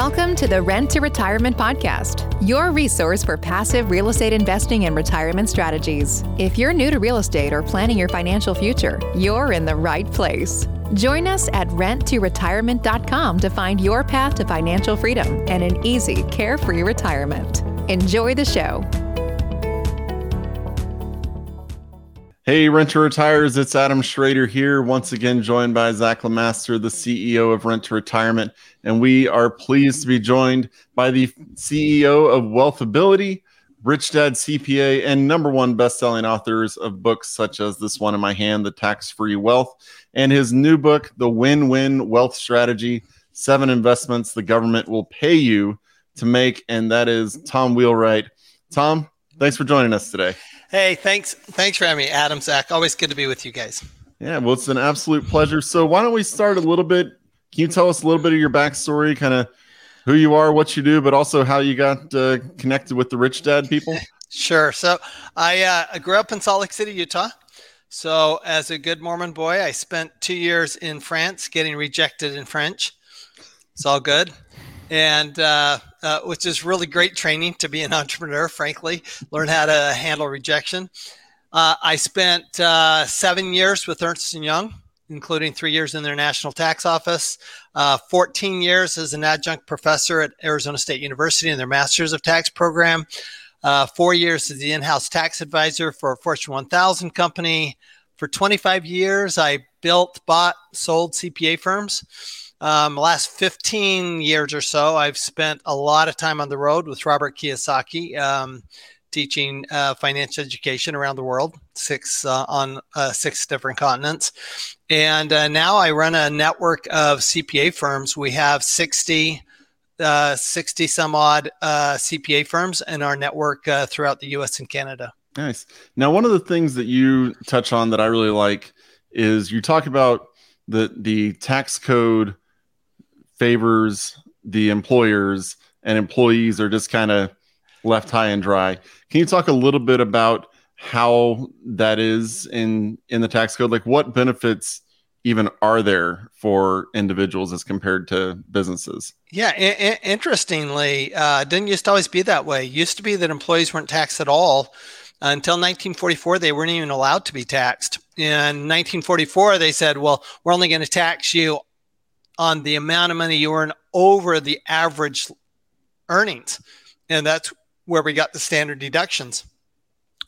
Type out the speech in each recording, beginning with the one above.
Welcome to the Rent to Retirement Podcast, your resource for passive real estate investing and retirement strategies. If you're new to real estate or planning your financial future, you're in the right place. Join us at renttoretirement.com to find your path to financial freedom and an easy, carefree retirement. Enjoy the show. Hey, Rent to Retires, it's Adam Schroeder here, once again joined by Zach Lemaster, the CEO of Rent to Retirement. And we are pleased to be joined by the CEO of Wealthability, Rich Dad CPA, and number one best-selling authors of books such as this one in my hand, The Tax-Free Wealth, and his new book, The Win-Win Wealth Strategy, Seven Investments the Government Will Pay You to Make. And that is Tom Wheelwright. Tom, thanks for joining us today. Hey, thanks. Thanks for having me, Adam, Zach. Always good to be with you guys. Yeah, well, it's an absolute pleasure. So, why don't we start a little bit? Can you tell us a little bit of your backstory, kind of who you are, what you do, but also how you got uh, connected with the Rich Dad people? sure. So, I, uh, I grew up in Salt Lake City, Utah. So, as a good Mormon boy, I spent two years in France getting rejected in French. It's all good and uh, uh, which is really great training to be an entrepreneur. Frankly, learn how to handle rejection. Uh, I spent uh, seven years with Ernst and Young, including three years in their national tax office, uh, 14 years as an adjunct professor at Arizona State University in their Masters of Tax program. Uh, four years as the in-house tax advisor for a Fortune 1000 company. For 25 years, I built, bought, sold CPA firms. Um, last 15 years or so, I've spent a lot of time on the road with Robert Kiyosaki, um, teaching uh, financial education around the world, six uh, on uh, six different continents. And uh, now I run a network of CPA firms. We have 60, uh, 60 some odd uh, CPA firms in our network throughout the US and Canada. Nice. Now, one of the things that you touch on that I really like is you talk about the the tax code favors the employers and employees are just kind of left high and dry. Can you talk a little bit about how that is in in the tax code? Like what benefits even are there for individuals as compared to businesses? Yeah, I- interestingly, uh, didn't used to always be that way. Used to be that employees weren't taxed at all. until 1944, they weren't even allowed to be taxed. In 1944, they said, well, we're only going to tax you on the amount of money you earn over the average earnings. And that's where we got the standard deductions.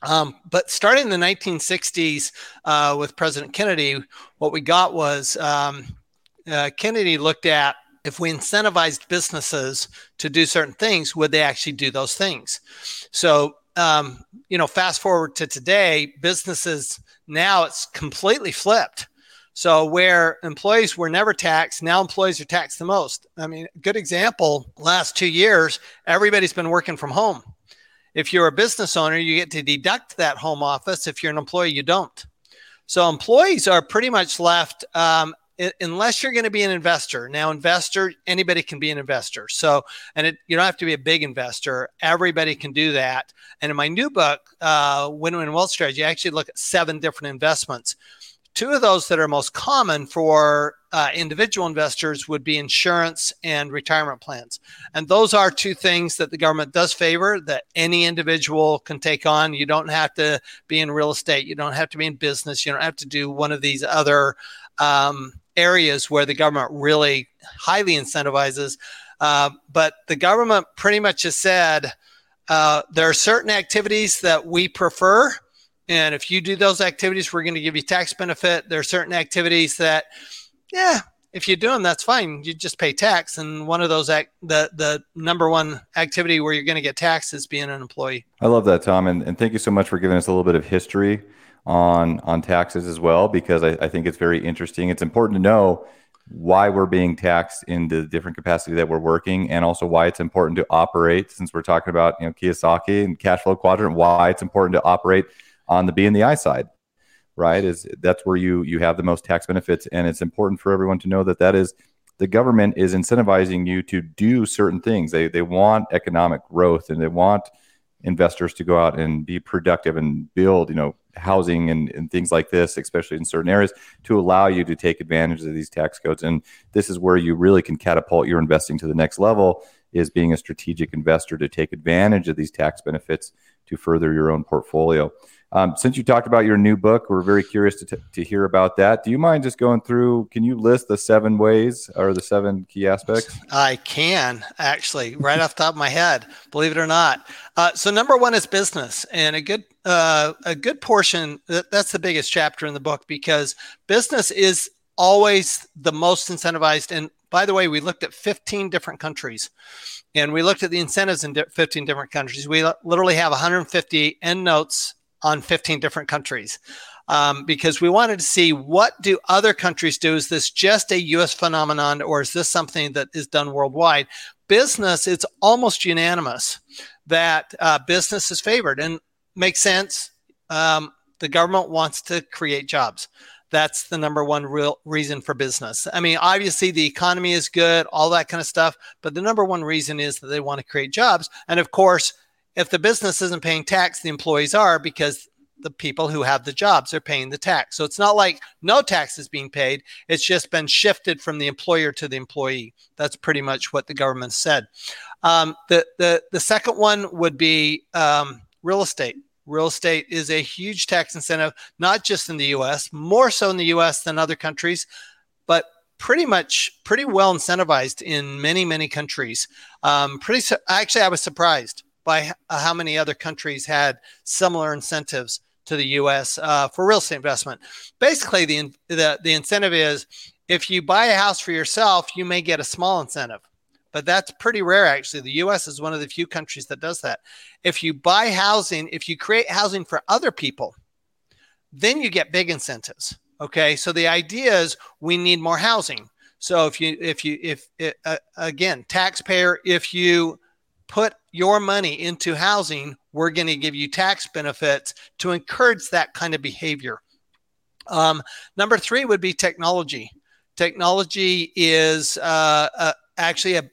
Um, but starting in the 1960s uh, with President Kennedy, what we got was um, uh, Kennedy looked at if we incentivized businesses to do certain things, would they actually do those things? So, um, you know, fast forward to today, businesses now it's completely flipped. So where employees were never taxed, now employees are taxed the most. I mean, good example, last 2 years, everybody's been working from home. If you're a business owner, you get to deduct that home office. If you're an employee, you don't. So employees are pretty much left um, unless you're going to be an investor. Now, investor, anybody can be an investor. So, and it, you don't have to be a big investor. Everybody can do that. And in my new book, uh, Win-Win Wealth Strategy, I actually look at seven different investments. Two of those that are most common for uh, individual investors would be insurance and retirement plans. And those are two things that the government does favor that any individual can take on. You don't have to be in real estate, you don't have to be in business, you don't have to do one of these other um, areas where the government really highly incentivizes. Uh, but the government pretty much has said uh, there are certain activities that we prefer and if you do those activities, we're going to give you tax benefit. There are certain activities that, yeah, if you do them, that's fine. You just pay tax. And one of those, act, the the number one activity where you're going to get taxed is being an employee. I love that, Tom, and, and thank you so much for giving us a little bit of history on on taxes as well, because I, I think it's very interesting. It's important to know why we're being taxed in the different capacity that we're working and also why it's important to operate since we're talking about you know Kiyosaki and cash flow quadrant why it's important to operate on the B and the I side, right? Is that's where you you have the most tax benefits, and it's important for everyone to know that that is the government is incentivizing you to do certain things. They they want economic growth and they want investors to go out and be productive and build, you know, housing and, and things like this, especially in certain areas, to allow you to take advantage of these tax codes. And this is where you really can catapult your investing to the next level is being a strategic investor to take advantage of these tax benefits to further your own portfolio. Um, since you talked about your new book, we're very curious to, t- to hear about that. Do you mind just going through? Can you list the seven ways or the seven key aspects? I can actually, right off the top of my head, believe it or not. Uh, so number one is business, and a good uh, a good portion. That, that's the biggest chapter in the book because business is always the most incentivized. And by the way, we looked at 15 different countries and we looked at the incentives in 15 different countries. We literally have 150 end notes on 15 different countries um, because we wanted to see what do other countries do is this just a us phenomenon or is this something that is done worldwide business it's almost unanimous that uh, business is favored and makes sense um, the government wants to create jobs that's the number one real reason for business. I mean, obviously the economy is good, all that kind of stuff, but the number one reason is that they want to create jobs. And of course, if the business isn't paying tax, the employees are because the people who have the jobs are paying the tax. So it's not like no tax is being paid. It's just been shifted from the employer to the employee. That's pretty much what the government said. Um, the, the, the second one would be um, real estate. Real estate is a huge tax incentive, not just in the US, more so in the US than other countries, but pretty much pretty well incentivized in many, many countries. Um, pretty actually, I was surprised by how many other countries had similar incentives to the U.S. Uh, for real estate investment. Basically, the, the the incentive is if you buy a house for yourself, you may get a small incentive, but that's pretty rare. Actually, the U.S. is one of the few countries that does that. If you buy housing, if you create housing for other people, then you get big incentives. Okay, so the idea is we need more housing. So if you if you if uh, again taxpayer, if you put your money into housing, we're going to give you tax benefits to encourage that kind of behavior. Um, number three would be technology. Technology is uh, uh, actually a,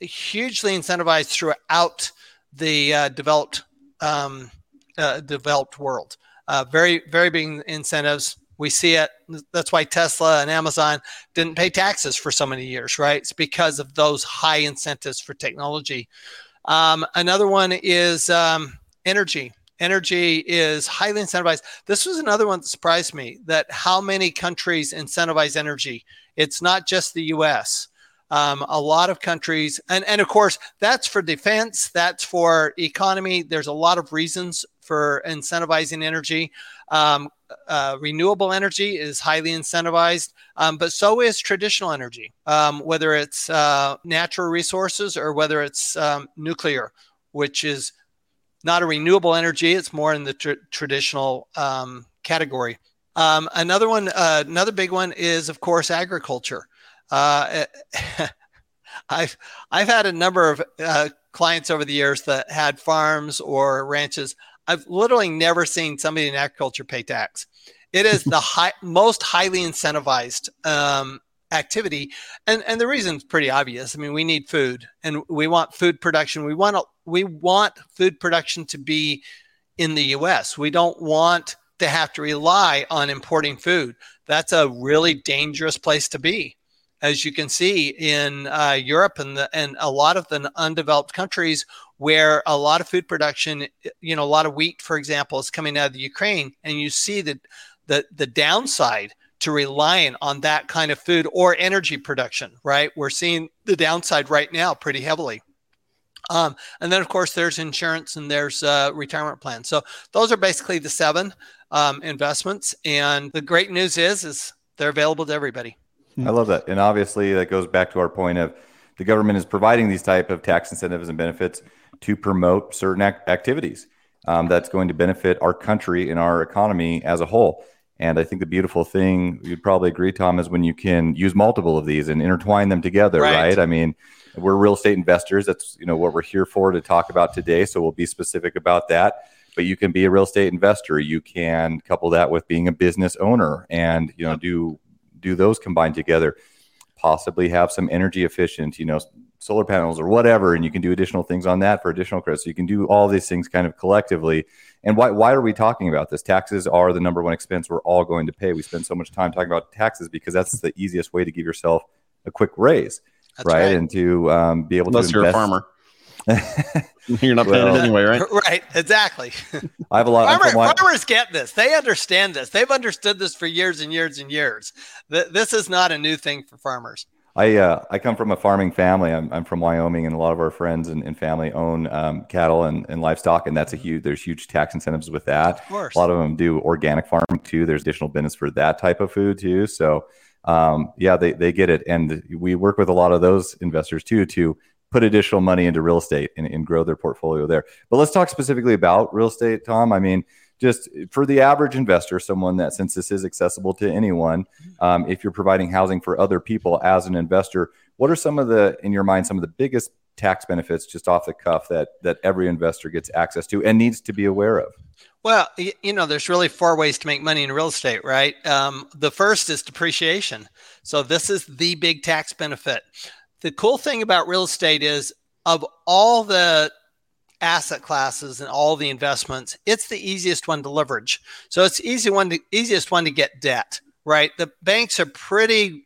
hugely incentivized throughout the uh, developed um, uh, developed world. Uh, very very big incentives. We see it. That's why Tesla and Amazon didn't pay taxes for so many years, right? It's because of those high incentives for technology. Um, another one is um, energy. Energy is highly incentivized. This was another one that surprised me that how many countries incentivize energy. It's not just the US. Um, a lot of countries, and, and of course, that's for defense, that's for economy. There's a lot of reasons for incentivizing energy. Um, uh, renewable energy is highly incentivized, um, but so is traditional energy, um, whether it's uh, natural resources or whether it's um, nuclear, which is not a renewable energy. It's more in the tr- traditional um, category. Um, another one, uh, another big one is, of course, agriculture. Uh, I've I've had a number of uh, clients over the years that had farms or ranches. I've literally never seen somebody in agriculture pay tax. It is the high, most highly incentivized um, activity, and and the is pretty obvious. I mean, we need food, and we want food production. We want we want food production to be in the U.S. We don't want to have to rely on importing food. That's a really dangerous place to be as you can see in uh, Europe and the, and a lot of the undeveloped countries where a lot of food production, you know, a lot of wheat, for example, is coming out of the Ukraine, and you see that the the downside to relying on that kind of food or energy production, right? We're seeing the downside right now pretty heavily. Um, and then, of course, there's insurance and there's uh, retirement plans. So those are basically the seven um, investments. And the great news is, is they're available to everybody. I love that. And obviously that goes back to our point of the government is providing these type of tax incentives and benefits to promote certain ac- activities um, that's going to benefit our country and our economy as a whole. And I think the beautiful thing you'd probably agree, Tom, is when you can use multiple of these and intertwine them together, right? right? I mean, we're real estate investors. That's you know what we're here for to talk about today. So we'll be specific about that. But you can be a real estate investor. You can couple that with being a business owner, and you know do do those combined together possibly have some energy efficient you know solar panels or whatever, and you can do additional things on that for additional credit. So you can do all these things kind of collectively. And why why are we talking about this? Taxes are the number one expense we're all going to pay. We spend so much time talking about taxes because that's the easiest way to give yourself a quick raise, right? right? And to um, be able Unless to you're a farmer. You're not paying it anyway, right? Right, exactly. I have a lot. I'm Farmer, from farmers get this. They understand this. They've understood this for years and years and years. This is not a new thing for farmers. I uh, I come from a farming family. I'm, I'm from Wyoming, and a lot of our friends and, and family own um, cattle and, and livestock, and that's a huge. There's huge tax incentives with that. Of course. A lot of them do organic farming too. There's additional benefits for that type of food too. So um, yeah, they they get it, and we work with a lot of those investors too to put additional money into real estate and, and grow their portfolio there. But let's talk specifically about real estate, Tom. I mean, just for the average investor, someone that since this is accessible to anyone, um, if you're providing housing for other people as an investor, what are some of the, in your mind, some of the biggest tax benefits just off the cuff that that every investor gets access to and needs to be aware of? Well, you know, there's really four ways to make money in real estate, right? Um, the first is depreciation. So this is the big tax benefit. The cool thing about real estate is of all the asset classes and all the investments, it's the easiest one to leverage. So it's easy one easiest one to get debt, right? The banks are pretty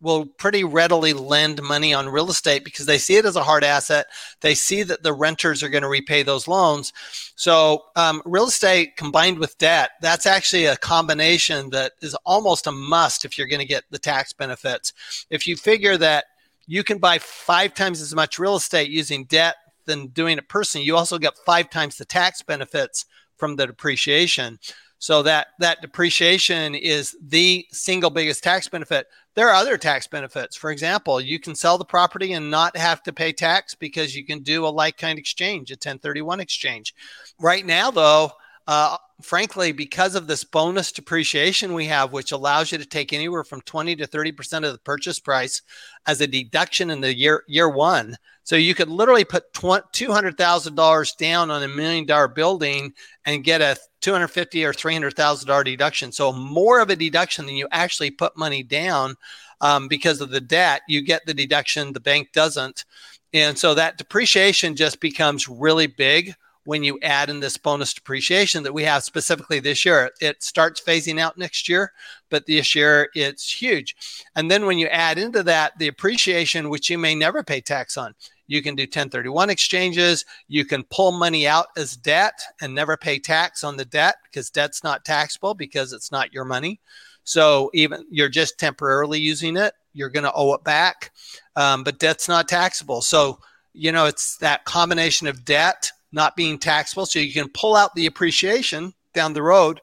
will pretty readily lend money on real estate because they see it as a hard asset. They see that the renters are going to repay those loans. So, um, real estate combined with debt, that's actually a combination that is almost a must if you're going to get the tax benefits. If you figure that you can buy five times as much real estate using debt than doing it personally, you also get five times the tax benefits from the depreciation. So that that depreciation is the single biggest tax benefit. There are other tax benefits. For example, you can sell the property and not have to pay tax because you can do a like kind exchange, a 1031 exchange. Right now, though, uh, frankly, because of this bonus depreciation we have, which allows you to take anywhere from 20 to 30% of the purchase price as a deduction in the year year one. So you could literally put $200,000 down on a million dollar building and get a 250 or $300,000 deduction. So more of a deduction than you actually put money down um, because of the debt. You get the deduction, the bank doesn't. And so that depreciation just becomes really big when you add in this bonus depreciation that we have specifically this year. It starts phasing out next year, but this year it's huge. And then when you add into that the appreciation, which you may never pay tax on, you can do 1031 exchanges. You can pull money out as debt and never pay tax on the debt because debt's not taxable because it's not your money. So even you're just temporarily using it, you're going to owe it back, um, but debt's not taxable. So you know it's that combination of debt not being taxable, so you can pull out the appreciation down the road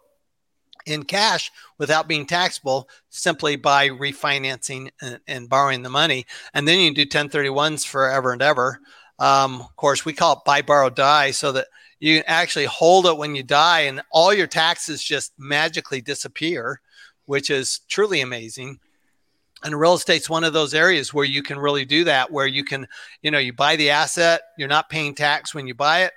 in cash without being taxable simply by refinancing and, and borrowing the money. And then you do 1031s forever and ever. Um, of course, we call it buy, borrow, die, so that you actually hold it when you die and all your taxes just magically disappear, which is truly amazing. And real estate's one of those areas where you can really do that, where you can, you know, you buy the asset, you're not paying tax when you buy it.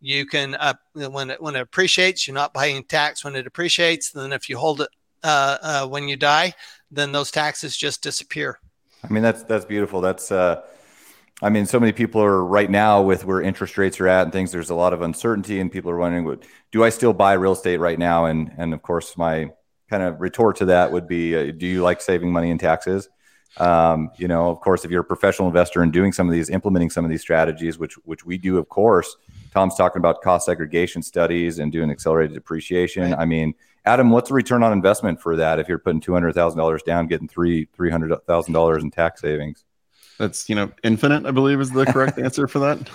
You can, uh, when it when it appreciates, you're not paying tax when it appreciates. Then if you hold it uh, uh, when you die, then those taxes just disappear. I mean, that's that's beautiful. That's uh, I mean, so many people are right now with where interest rates are at and things. There's a lot of uncertainty, and people are wondering, "What do I still buy real estate right now?" And and of course, my kind of retort to that would be, uh, "Do you like saving money in taxes?" Um, you know, of course, if you're a professional investor and doing some of these, implementing some of these strategies, which which we do, of course. Tom's talking about cost segregation studies and doing accelerated depreciation. Right. I mean, Adam, what's the return on investment for that? If you're putting two hundred thousand dollars down, getting three three hundred thousand dollars in tax savings, That's you know infinite. I believe is the correct answer for that.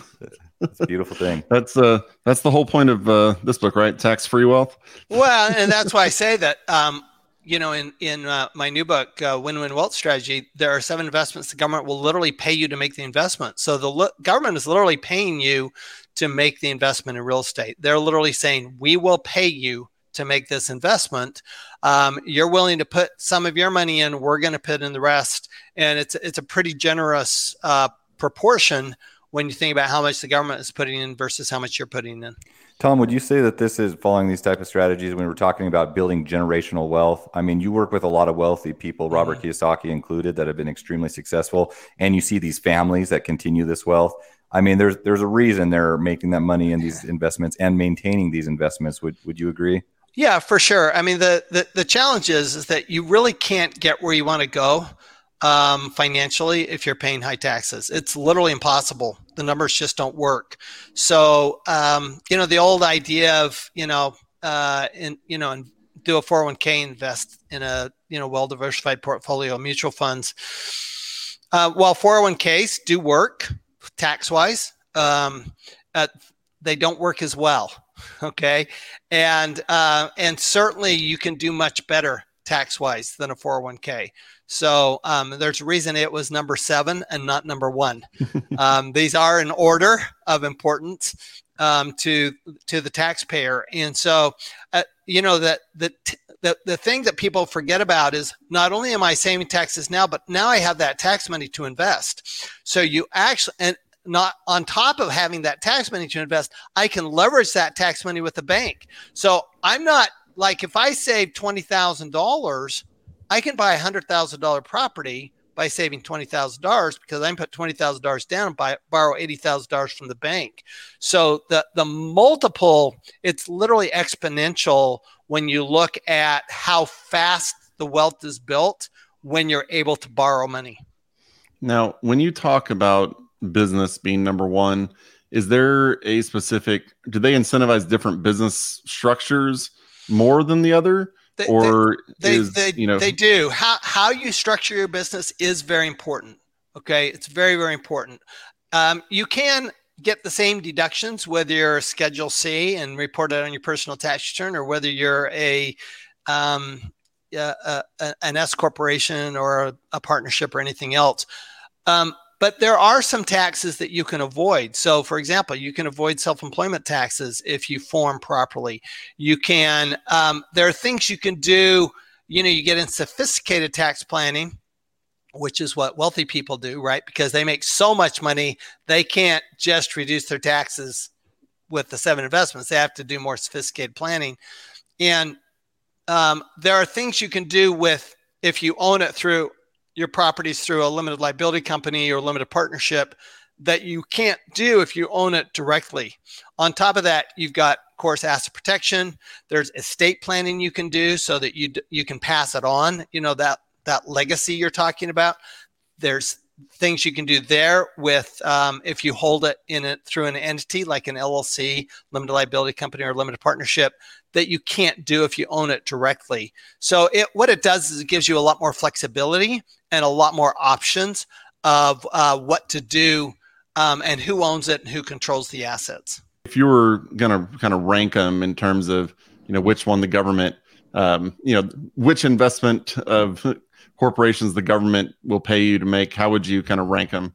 it's a beautiful thing. That's uh that's the whole point of uh, this book, right? Tax free wealth. Well, and that's why I say that. Um, you know, in in uh, my new book, uh, Win Win Wealth Strategy, there are seven investments the government will literally pay you to make the investment. So the li- government is literally paying you to make the investment in real estate. They're literally saying, "We will pay you to make this investment. Um, you're willing to put some of your money in. We're going to put in the rest." And it's it's a pretty generous uh, proportion when you think about how much the government is putting in versus how much you're putting in. Tom, would you say that this is following these type of strategies when we're talking about building generational wealth? I mean, you work with a lot of wealthy people, Robert mm-hmm. Kiyosaki included, that have been extremely successful, and you see these families that continue this wealth. I mean, there's there's a reason they're making that money in these investments and maintaining these investments. Would would you agree? Yeah, for sure. I mean, the the, the challenge is, is that you really can't get where you want to go um, financially if you're paying high taxes. It's literally impossible. The numbers just don't work. So, um, you know, the old idea of, you know, uh, in, you know, and do a 401k invest in a, you know, well diversified portfolio, mutual funds. Uh, while 401ks do work tax wise, um, uh, they don't work as well. Okay. And, uh, and certainly you can do much better tax wise than a 401k. So um, there's a reason it was number seven and not number one. um, these are in order of importance um, to to the taxpayer, and so uh, you know that the, the the thing that people forget about is not only am I saving taxes now, but now I have that tax money to invest. So you actually and not on top of having that tax money to invest, I can leverage that tax money with the bank. So I'm not like if I save twenty thousand dollars I can buy a hundred thousand dollar property by saving twenty thousand dollars because I can put twenty thousand dollars down and buy, borrow eighty thousand dollars from the bank. So the the multiple it's literally exponential when you look at how fast the wealth is built when you're able to borrow money. Now, when you talk about business being number one, is there a specific? Do they incentivize different business structures more than the other? They, or they, is, they, you know they do how how you structure your business is very important okay it's very very important um, you can get the same deductions whether you're a schedule c and report it on your personal tax return or whether you're a um, a, a, an s corporation or a, a, partnership or anything else um, but there are some taxes that you can avoid. So, for example, you can avoid self employment taxes if you form properly. You can, um, there are things you can do. You know, you get in sophisticated tax planning, which is what wealthy people do, right? Because they make so much money, they can't just reduce their taxes with the seven investments. They have to do more sophisticated planning. And um, there are things you can do with if you own it through your properties through a limited liability company or limited partnership that you can't do if you own it directly. On top of that, you've got of course asset protection. There's estate planning you can do so that you you can pass it on. You know that that legacy you're talking about. There's things you can do there with um, if you hold it in it through an entity like an LLC, limited liability company, or limited partnership that you can't do if you own it directly. So it what it does is it gives you a lot more flexibility and a lot more options of uh, what to do um, and who owns it and who controls the assets. If you were going to kind of rank them in terms of you know which one the government um, you know which investment of corporations the government will pay you to make, how would you kind of rank them?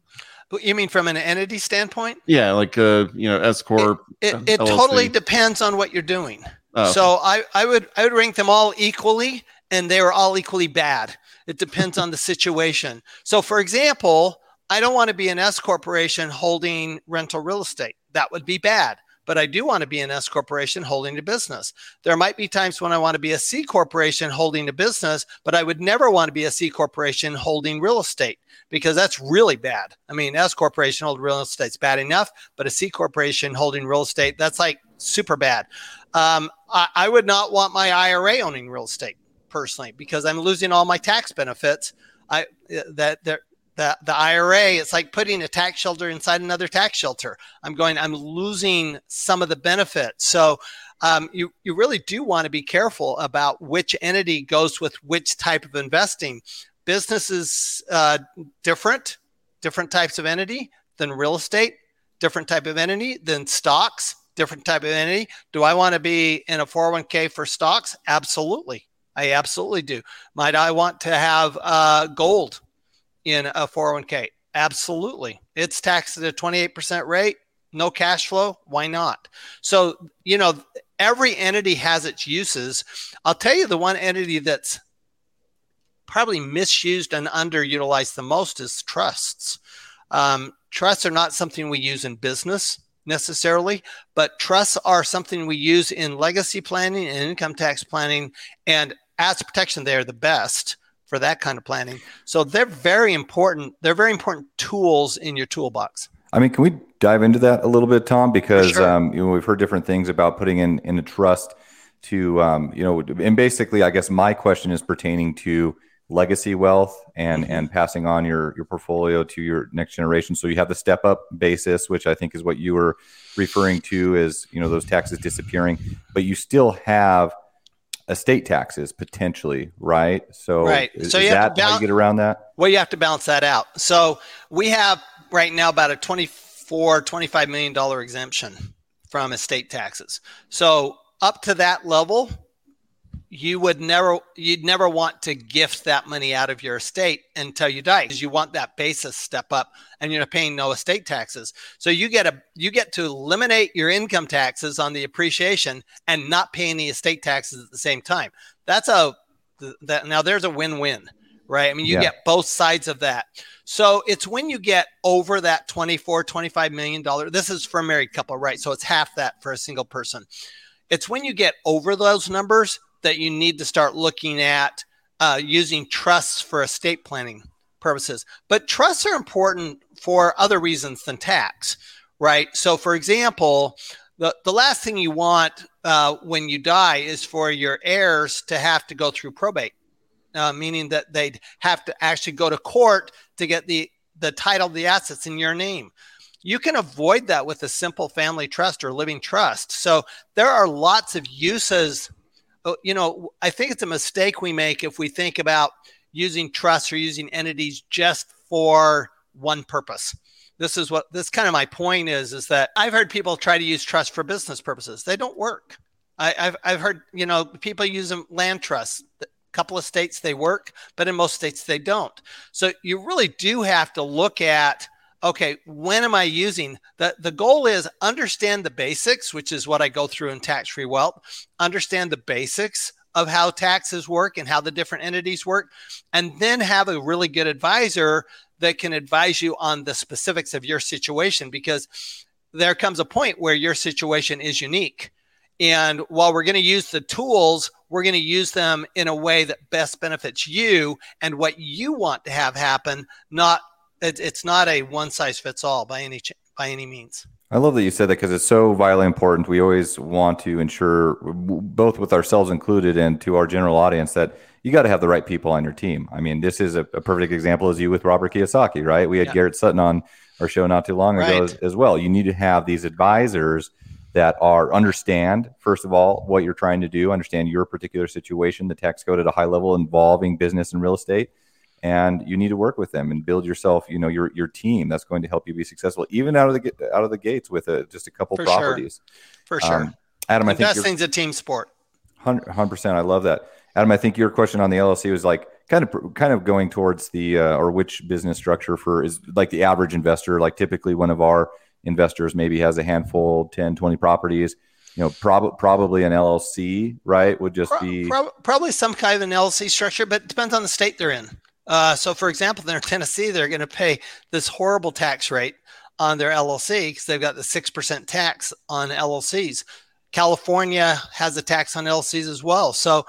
You mean from an entity standpoint? Yeah, like uh, you know, S corp. It, it, it totally depends on what you're doing. Oh, so I, I would I would rank them all equally, and they are all equally bad. It depends on the situation. So, for example, I don't want to be an S corporation holding rental real estate. That would be bad but I do want to be an S corporation holding a business. There might be times when I want to be a C corporation holding a business, but I would never want to be a C corporation holding real estate because that's really bad. I mean, S corporation holding real estate's bad enough, but a C corporation holding real estate, that's like super bad. Um, I, I would not want my IRA owning real estate personally because I'm losing all my tax benefits. I that the the IRA, it's like putting a tax shelter inside another tax shelter. I'm going, I'm losing some of the benefits. So um, you you really do want to be careful about which entity goes with which type of investing. Business is uh, different, different types of entity than real estate, different type of entity than stocks, different type of entity. Do I want to be in a 401k for stocks? Absolutely. I absolutely do. Might I want to have uh, gold in a 401k? Absolutely. It's taxed at a 28% rate, no cash flow. Why not? So, you know, every entity has its uses. I'll tell you the one entity that's probably misused and underutilized the most is trusts. Um, trusts are not something we use in business. Necessarily, but trusts are something we use in legacy planning and income tax planning. And as protection, they're the best for that kind of planning. So they're very important. They're very important tools in your toolbox. I mean, can we dive into that a little bit, Tom? Because sure. um, you know we've heard different things about putting in in a trust to um, you know, and basically, I guess my question is pertaining to legacy wealth and mm-hmm. and passing on your your portfolio to your next generation. So you have the step up basis, which I think is what you were referring to as you know those taxes disappearing, but you still have estate taxes potentially, right? So, right. Is, so is that how you get around that? Well, you have to balance that out. So we have right now about a 24, 25 million dollar exemption from estate taxes. So up to that level, you would never you'd never want to gift that money out of your estate until you die because you want that basis step up and you're paying no estate taxes. So you get a you get to eliminate your income taxes on the appreciation and not pay any estate taxes at the same time. That's a that now there's a win-win right? I mean you yeah. get both sides of that. So it's when you get over that 24 25 million dollar this is for a married couple right? So it's half that for a single person. It's when you get over those numbers that you need to start looking at uh, using trusts for estate planning purposes. But trusts are important for other reasons than tax, right? So, for example, the, the last thing you want uh, when you die is for your heirs to have to go through probate, uh, meaning that they'd have to actually go to court to get the, the title of the assets in your name. You can avoid that with a simple family trust or living trust. So there are lots of uses Oh, you know, I think it's a mistake we make if we think about using trusts or using entities just for one purpose. This is what this kind of my point is is that I've heard people try to use trust for business purposes. They don't work. I, have I've heard you know people use them land trusts. A couple of states they work, but in most states they don't. So you really do have to look at okay, when am I using the the goal is understand the basics, which is what I go through in tax free wealth, understand the basics of how taxes work and how the different entities work, and then have a really good advisor that can advise you on the specifics of your situation because there comes a point where your situation is unique. And while we're going to use the tools, we're going to use them in a way that best benefits you and what you want to have happen, not it, it's not a one size fits all by any by any means. I love that you said that because it's so vitally important. We always want to ensure, both with ourselves included and to our general audience, that you got to have the right people on your team. I mean, this is a, a perfect example as you with Robert Kiyosaki, right? We had yeah. Garrett Sutton on our show not too long ago as, as well. You need to have these advisors that are understand first of all what you're trying to do, understand your particular situation, the tax code at a high level involving business and real estate, and you need to work with them and build yourself you know your your team that's going to help you be successful even out of the out of the gates with a, just a couple for properties sure. for sure um, adam i think investing's a team sport 100% i love that adam i think your question on the llc was like kind of kind of going towards the uh, or which business structure for is like the average investor like typically one of our investors maybe has a handful 10 20 properties you know, prob- probably an LLC, right? Would just be Pro- probably some kind of an LLC structure, but it depends on the state they're in. Uh, so, for example, in Tennessee, they're going to pay this horrible tax rate on their LLC because they've got the 6% tax on LLCs. California has a tax on LLCs as well. So,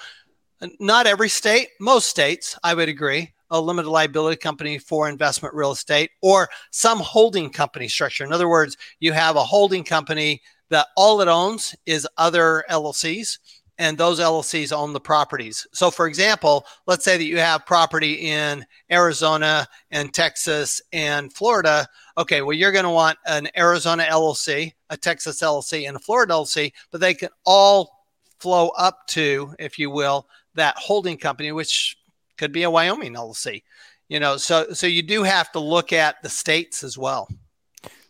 not every state, most states, I would agree, a limited liability company for investment real estate or some holding company structure. In other words, you have a holding company that all it owns is other LLCs and those LLCs own the properties. So, for example, let's say that you have property in Arizona and Texas and Florida. Okay, well, you're going to want an Arizona LLC, a Texas LLC, and a Florida LLC, but they can all flow up to, if you will, that holding company, which could be a Wyoming LLC. You know, so so you do have to look at the states as well.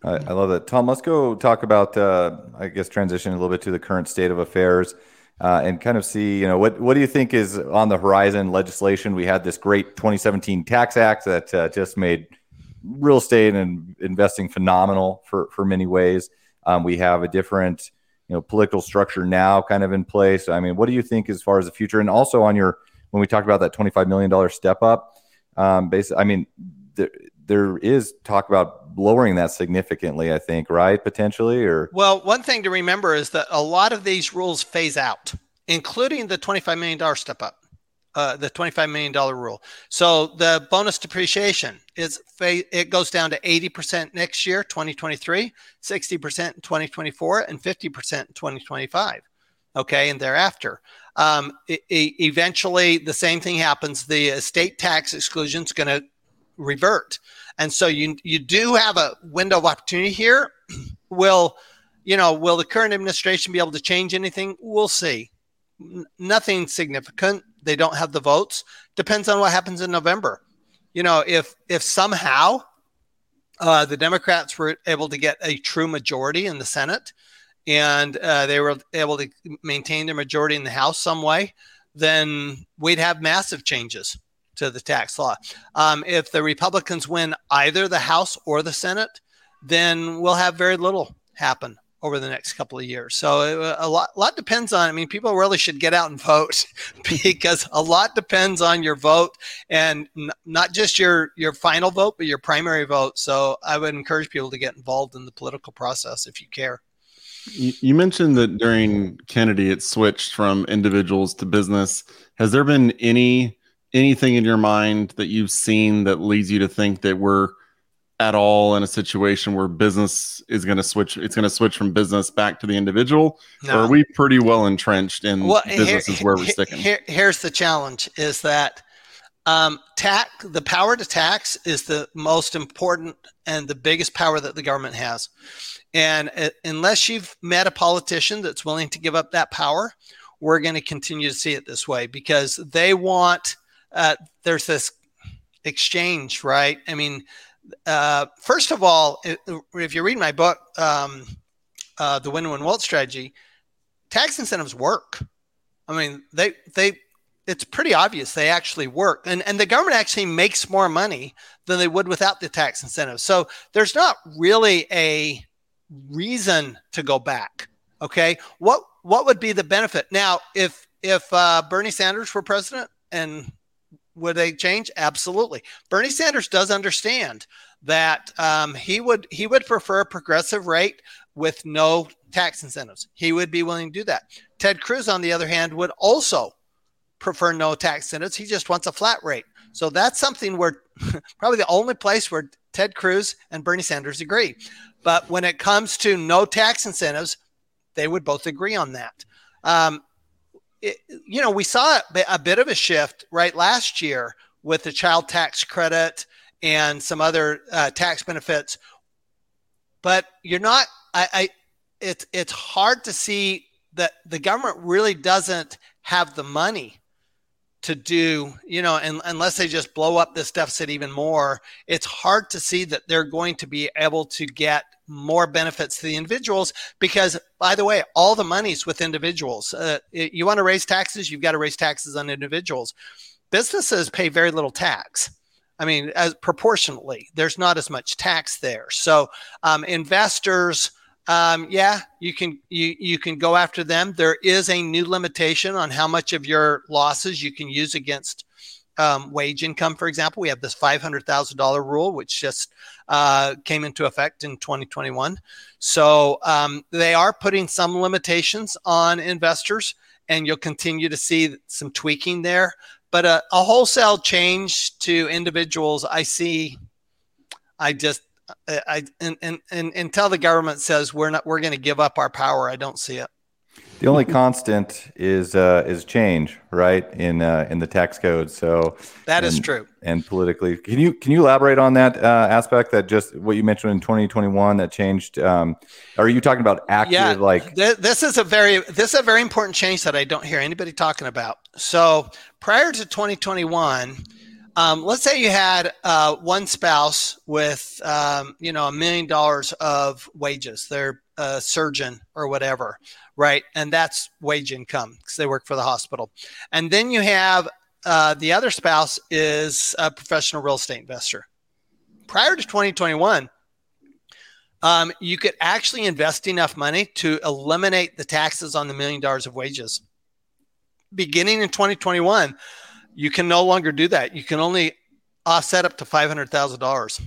I, I love that, Tom. Let's go talk about, uh, I guess, transition a little bit to the current state of affairs and kind of see, you know, what what do you think is on the horizon? Legislation. We had this great 2017 Tax Act that uh, just made real estate and investing phenomenal for for many ways. Um, we have a different, you know, political structure now kind of in place. I mean, what do you think as far as the future? And also on your when we talked about that 25 million dollar step up, um, basically, I mean, there, there is talk about lowering that significantly. I think, right? Potentially, or well, one thing to remember is that a lot of these rules phase out, including the twenty-five million dollar step up. Uh, the $25 million rule. So the bonus depreciation is it goes down to 80% next year, 2023, 60% in 2024, and 50% in 2025. Okay, and thereafter. Um, eventually, the same thing happens. The estate tax exclusion is going to revert, and so you you do have a window of opportunity here. will you know? Will the current administration be able to change anything? We'll see. N- nothing significant they don't have the votes. Depends on what happens in November. You know, if if somehow uh, the Democrats were able to get a true majority in the Senate, and uh, they were able to maintain their majority in the House some way, then we'd have massive changes to the tax law. Um, if the Republicans win either the House or the Senate, then we'll have very little happen over the next couple of years. So uh, a lot, a lot depends on. I mean, people really should get out and vote because a lot depends on your vote, and n- not just your your final vote, but your primary vote. So I would encourage people to get involved in the political process if you care. You mentioned that during Kennedy, it switched from individuals to business. Has there been any anything in your mind that you've seen that leads you to think that we're at all in a situation where business is going to switch it's going to switch from business back to the individual? No. or are we pretty well entrenched in well, business here, is where we're sticking? here, here's the challenge is that um, tax the power to tax is the most important and the biggest power that the government has. And uh, unless you've met a politician that's willing to give up that power we're going to continue to see it this way because they want uh, there's this exchange right i mean uh, first of all, if, you read my book, um, uh, the win-win wealth strategy, tax incentives work. I mean, they they it's pretty obvious they actually work, and and the government actually makes more money than they would without the tax incentives. So there's not really a reason to go back. Okay, what what would be the benefit now if if uh, Bernie Sanders were president and would they change? Absolutely. Bernie Sanders does understand that um, he would he would prefer a progressive rate with no tax incentives. He would be willing to do that. Ted Cruz, on the other hand, would also prefer no tax incentives. He just wants a flat rate. So that's something where probably the only place where Ted Cruz and Bernie Sanders agree. But when it comes to no tax incentives, they would both agree on that. Um, it, you know, we saw a bit of a shift right last year with the child tax credit and some other uh, tax benefits, but you're not. I, I it's it's hard to see that the government really doesn't have the money to do, you know, and, unless they just blow up this deficit even more, it's hard to see that they're going to be able to get more benefits to the individuals because, by the way, all the money's with individuals. Uh, you want to raise taxes, you've got to raise taxes on individuals. Businesses pay very little tax. I mean, as proportionately, there's not as much tax there. So, um, investors, um, yeah, you can you you can go after them. There is a new limitation on how much of your losses you can use against um, wage income. For example, we have this five hundred thousand dollar rule, which just uh, came into effect in 2021. So um, they are putting some limitations on investors, and you'll continue to see some tweaking there. But a, a wholesale change to individuals, I see. I just I, and, and, and until the government says we're not we're going to give up our power, I don't see it. The only constant is uh, is change, right? In uh, in the tax code. So that and, is true. And politically, can you can you elaborate on that uh, aspect? That just what you mentioned in 2021 that changed. Um, are you talking about active yeah, like? Th- this is a very this is a very important change that I don't hear anybody talking about. So prior to 2021 um, let's say you had uh, one spouse with, um, you know, a million dollars of wages. They're a surgeon or whatever, right? And that's wage income because they work for the hospital. And then you have uh, the other spouse is a professional real estate investor. Prior to 2021, um, you could actually invest enough money to eliminate the taxes on the million dollars of wages. Beginning in 2021, you can no longer do that. You can only offset up to five hundred thousand dollars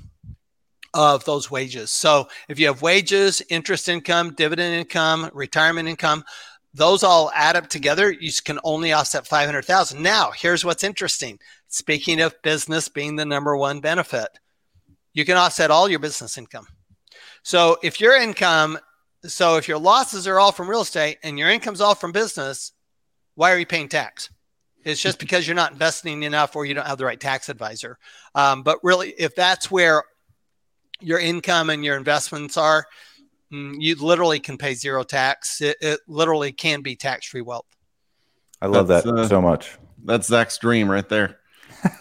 of those wages. So if you have wages, interest income, dividend income, retirement income, those all add up together, you can only offset 500,000. Now, here's what's interesting. Speaking of business being the number one benefit, you can offset all your business income. So if your income, so if your losses are all from real estate and your income's all from business, why are you paying tax? It's just because you're not investing enough or you don't have the right tax advisor. Um, but really, if that's where your income and your investments are, mm, you literally can pay zero tax. It, it literally can be tax free wealth. I love that's, that uh, so much. That's Zach's dream right there.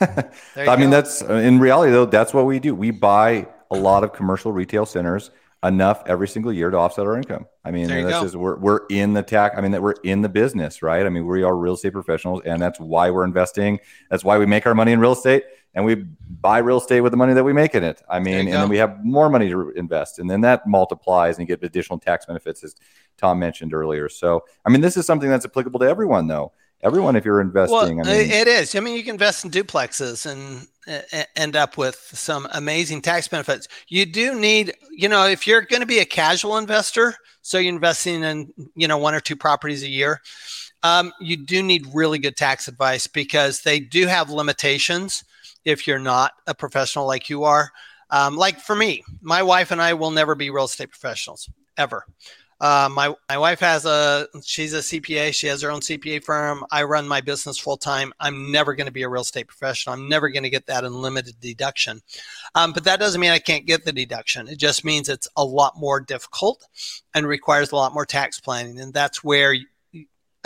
there I go. mean, that's in reality, though, that's what we do. We buy a lot of commercial retail centers enough every single year to offset our income. I mean, this is we're we're in the tax. I mean, that we're in the business, right? I mean, we are real estate professionals, and that's why we're investing. That's why we make our money in real estate, and we buy real estate with the money that we make in it. I mean, and go. then we have more money to invest, and then that multiplies and you get additional tax benefits, as Tom mentioned earlier. So, I mean, this is something that's applicable to everyone, though everyone if you're investing. Well, I mean, it is. I mean, you can invest in duplexes and uh, end up with some amazing tax benefits. You do need, you know, if you're going to be a casual investor, so you're investing in, you know, one or two properties a year, um, you do need really good tax advice because they do have limitations if you're not a professional like you are. Um, like for me, my wife and I will never be real estate professionals ever. Uh, my my wife has a she's a CPA. She has her own CPA firm. I run my business full time. I'm never going to be a real estate professional. I'm never going to get that unlimited deduction. Um, but that doesn't mean I can't get the deduction. It just means it's a lot more difficult and requires a lot more tax planning. And that's where,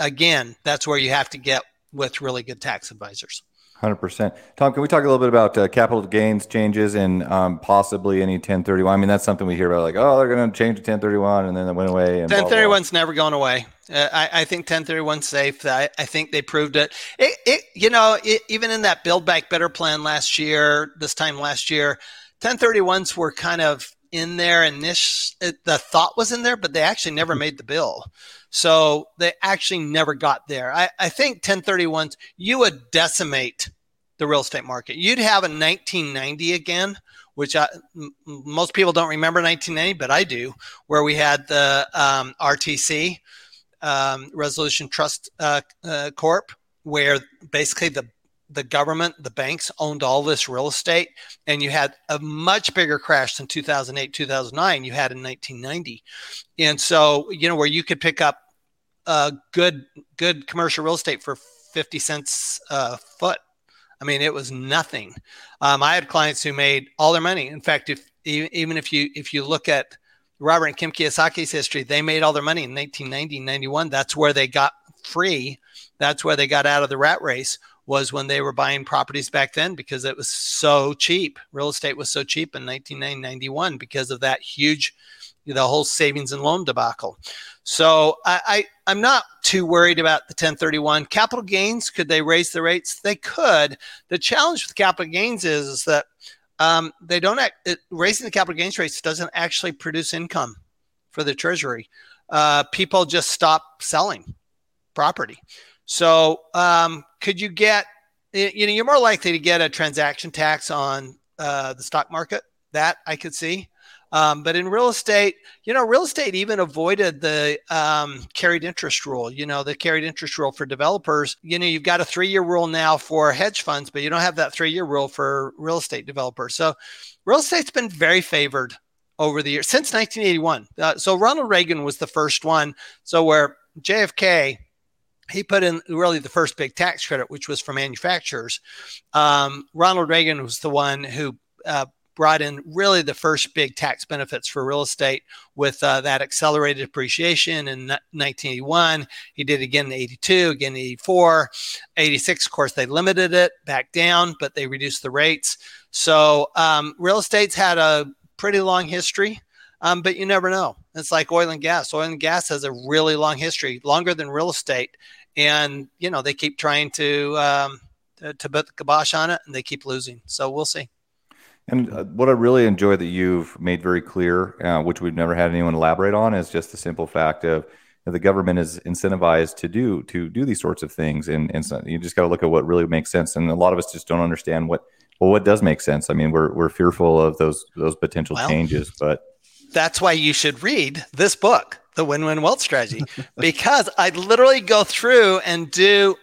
again, that's where you have to get with really good tax advisors. Hundred percent. Tom, can we talk a little bit about uh, capital gains changes and um, possibly any 1031? I mean, that's something we hear about, like, oh, they're going to change to 1031, and then it went away. 1031's never going away. Uh, I, I, think 1031's safe. I, I, think they proved it. It, it you know, it, even in that Build Back Better plan last year, this time last year, 1031s were kind of in there, and this the thought was in there, but they actually never made the bill. So they actually never got there. I, I think 1031s, you would decimate the real estate market. You'd have a 1990 again, which I, m- most people don't remember 1990, but I do, where we had the um, RTC, um, Resolution Trust uh, uh, Corp, where basically the the government, the banks owned all this real estate, and you had a much bigger crash than 2008, 2009 you had in 1990. And so, you know, where you could pick up a good, good commercial real estate for 50 cents a foot. I mean, it was nothing. Um, I had clients who made all their money. In fact, if even if you if you look at Robert and Kim Kiyosaki's history, they made all their money in 1990, 91. That's where they got free. That's where they got out of the rat race was when they were buying properties back then because it was so cheap. Real estate was so cheap in 1991 because of that huge, the whole savings and loan debacle. So I, I am not too worried about the 1031 capital gains. Could they raise the rates? They could. The challenge with capital gains is, is that um, they don't act, it, raising the capital gains rates doesn't actually produce income for the treasury. Uh, people just stop selling property. So, um, could you get, you know, you're more likely to get a transaction tax on uh, the stock market. That I could see. Um, but in real estate, you know, real estate even avoided the um, carried interest rule. You know, the carried interest rule for developers. You know, you've got a three-year rule now for hedge funds, but you don't have that three-year rule for real estate developers. So, real estate's been very favored over the years since 1981. Uh, so Ronald Reagan was the first one. So where JFK he put in really the first big tax credit, which was for manufacturers. Um, Ronald Reagan was the one who uh, brought in really the first big tax benefits for real estate with uh, that accelerated appreciation in 1981. He did again in 82, again in 84. 86, of course, they limited it back down, but they reduced the rates. So um, real estate's had a pretty long history. Um, but you never know. It's like oil and gas. Oil and gas has a really long history, longer than real estate and you know they keep trying to um, to, put the kibosh on it, and they keep losing. So we'll see. And uh, what I really enjoy that you've made very clear, uh, which we've never had anyone elaborate on, is just the simple fact of the government is incentivized to do to do these sorts of things, and and so you just got to look at what really makes sense. And a lot of us just don't understand what well, what does make sense? I mean, we're we're fearful of those those potential well, changes, but that's why you should read this book, The Win-Win Wealth Strategy, because I literally go through and do.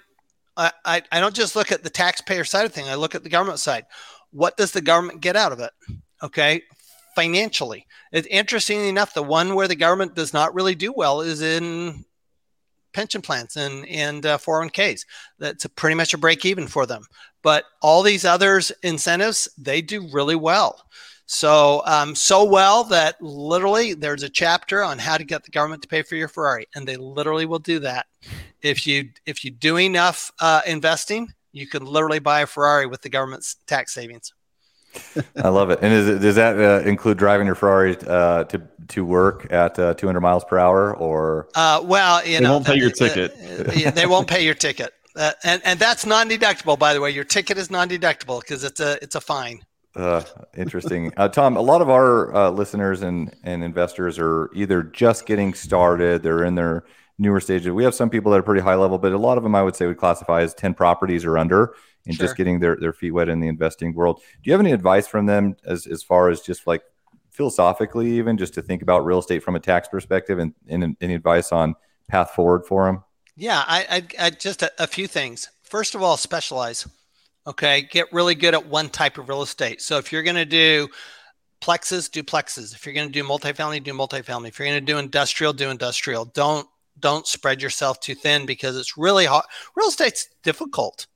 I, I, I don't just look at the taxpayer side of thing. I look at the government side. What does the government get out of it? Okay, financially. It's interesting enough, the one where the government does not really do well is in pension plans and and uh, 401ks. That's a pretty much a break even for them. But all these others incentives, they do really well. So um, so well that literally there's a chapter on how to get the government to pay for your Ferrari, and they literally will do that. If you if you do enough uh, investing, you can literally buy a Ferrari with the government's tax savings. I love it. And it, does that uh, include driving your Ferrari uh, to to work at uh, 200 miles per hour, or? Uh, well, you they know, won't pay your ticket. they won't pay your ticket, uh, and and that's non-deductible. By the way, your ticket is non-deductible because it's a it's a fine. Uh, interesting, Tom. A lot of our listeners and and investors are either just getting started, they're in their newer stages. We have some people that are pretty high level, but a lot of them I would say would classify as 10 properties or under and sure. just getting their, their feet wet in the investing world. Do you have any advice from them as, as far as just like philosophically, even just to think about real estate from a tax perspective and, and any advice on path forward for them? Yeah, I, I, I just a, a few things. First of all, specialize. Okay, get really good at one type of real estate. So if you're going to do plexes, do plexes. If you're going to do multifamily, do multifamily. If you're going to do industrial, do industrial. Don't don't spread yourself too thin because it's really hard. Real estate's difficult.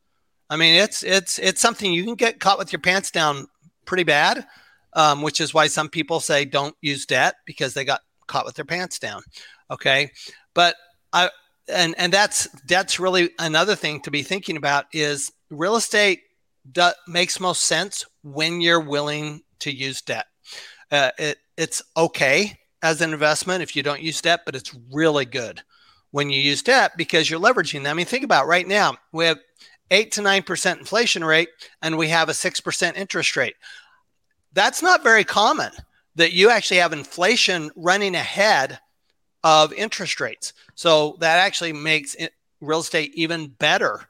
I mean, it's it's it's something you can get caught with your pants down pretty bad, um, which is why some people say don't use debt because they got caught with their pants down. Okay, but I and and that's that's really another thing to be thinking about is real estate do, makes most sense when you're willing to use debt. Uh, it it's okay as an investment if you don't use debt, but it's really good when you use debt because you're leveraging them. I mean, think about right now we have eight to nine percent inflation rate and we have a six percent interest rate. That's not very common that you actually have inflation running ahead of interest rates. So that actually makes real estate even better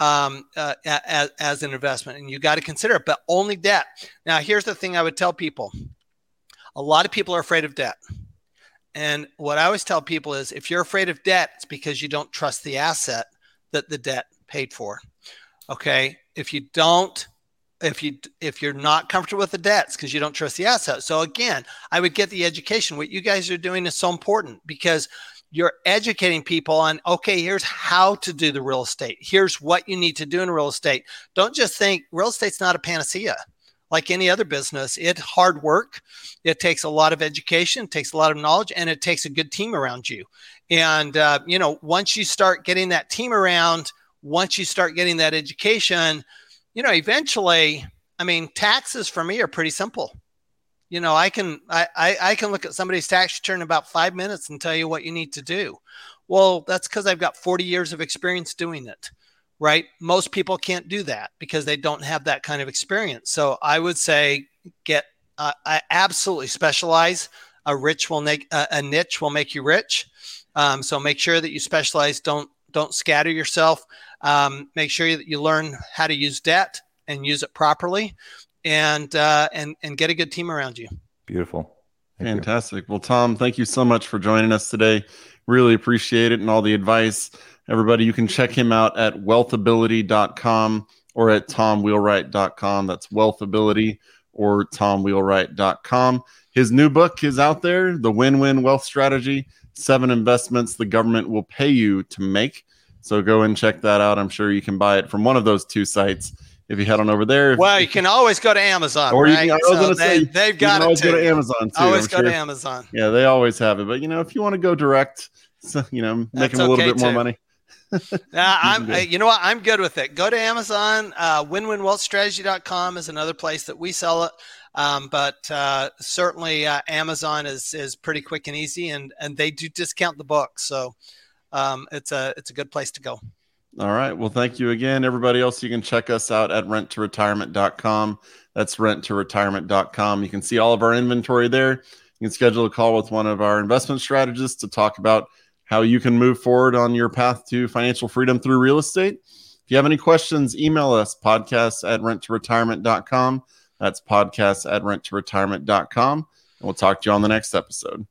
um, uh, as, as an investment, and you got to consider it, but only debt. Now, here's the thing I would tell people: a lot of people are afraid of debt. And what I always tell people is if you're afraid of debt, it's because you don't trust the asset that the debt paid for. Okay. If you don't, if you if you're not comfortable with the debts because you don't trust the asset. So again, I would get the education. What you guys are doing is so important because you're educating people on okay, here's how to do the real estate. Here's what you need to do in real estate. Don't just think real estate's not a panacea like any other business, it's hard work. It takes a lot of education, it takes a lot of knowledge, and it takes a good team around you. And, uh, you know, once you start getting that team around, once you start getting that education, you know, eventually, I mean, taxes for me are pretty simple. You know, I can I, I, I can look at somebody's tax return in about five minutes and tell you what you need to do. Well, that's because I've got 40 years of experience doing it right? Most people can't do that because they don't have that kind of experience. So I would say get uh, I absolutely specialize. A rich will make uh, a niche will make you rich. Um, so make sure that you specialize. Don't don't scatter yourself. Um, make sure that you learn how to use debt and use it properly, and uh, and and get a good team around you. Beautiful. Thank Fantastic. You. Well, Tom, thank you so much for joining us today. Really appreciate it and all the advice. Everybody, you can check him out at wealthability.com or at tomwheelwright.com. That's wealthability or tomwheelwright.com. His new book is out there, The Win Win Wealth Strategy Seven Investments the Government Will Pay You to Make. So go and check that out. I'm sure you can buy it from one of those two sites if you head on over there. Well, you can always go to Amazon, or right? you can, I was so say they, have got it. Always go to Amazon too. Always I'm go sure. to Amazon. Yeah, they always have it. But you know, if you want to go direct, so, you know, make them a little bit too. more money. yeah, I'm. Uh, you know what? I'm good with it. Go to Amazon. Uh, WinWinWealthStrategy.com is another place that we sell it. Um, but uh, certainly, uh, Amazon is is pretty quick and easy, and and they do discount the book, so um, it's a it's a good place to go. All right. Well, thank you again, everybody else. You can check us out at renttoretirement.com. That's renttoretirement.com. You can see all of our inventory there. You can schedule a call with one of our investment strategists to talk about how you can move forward on your path to financial freedom through real estate. If you have any questions, email us podcast at renttoretirement.com. That's podcast at renttoretirement.com. And we'll talk to you on the next episode.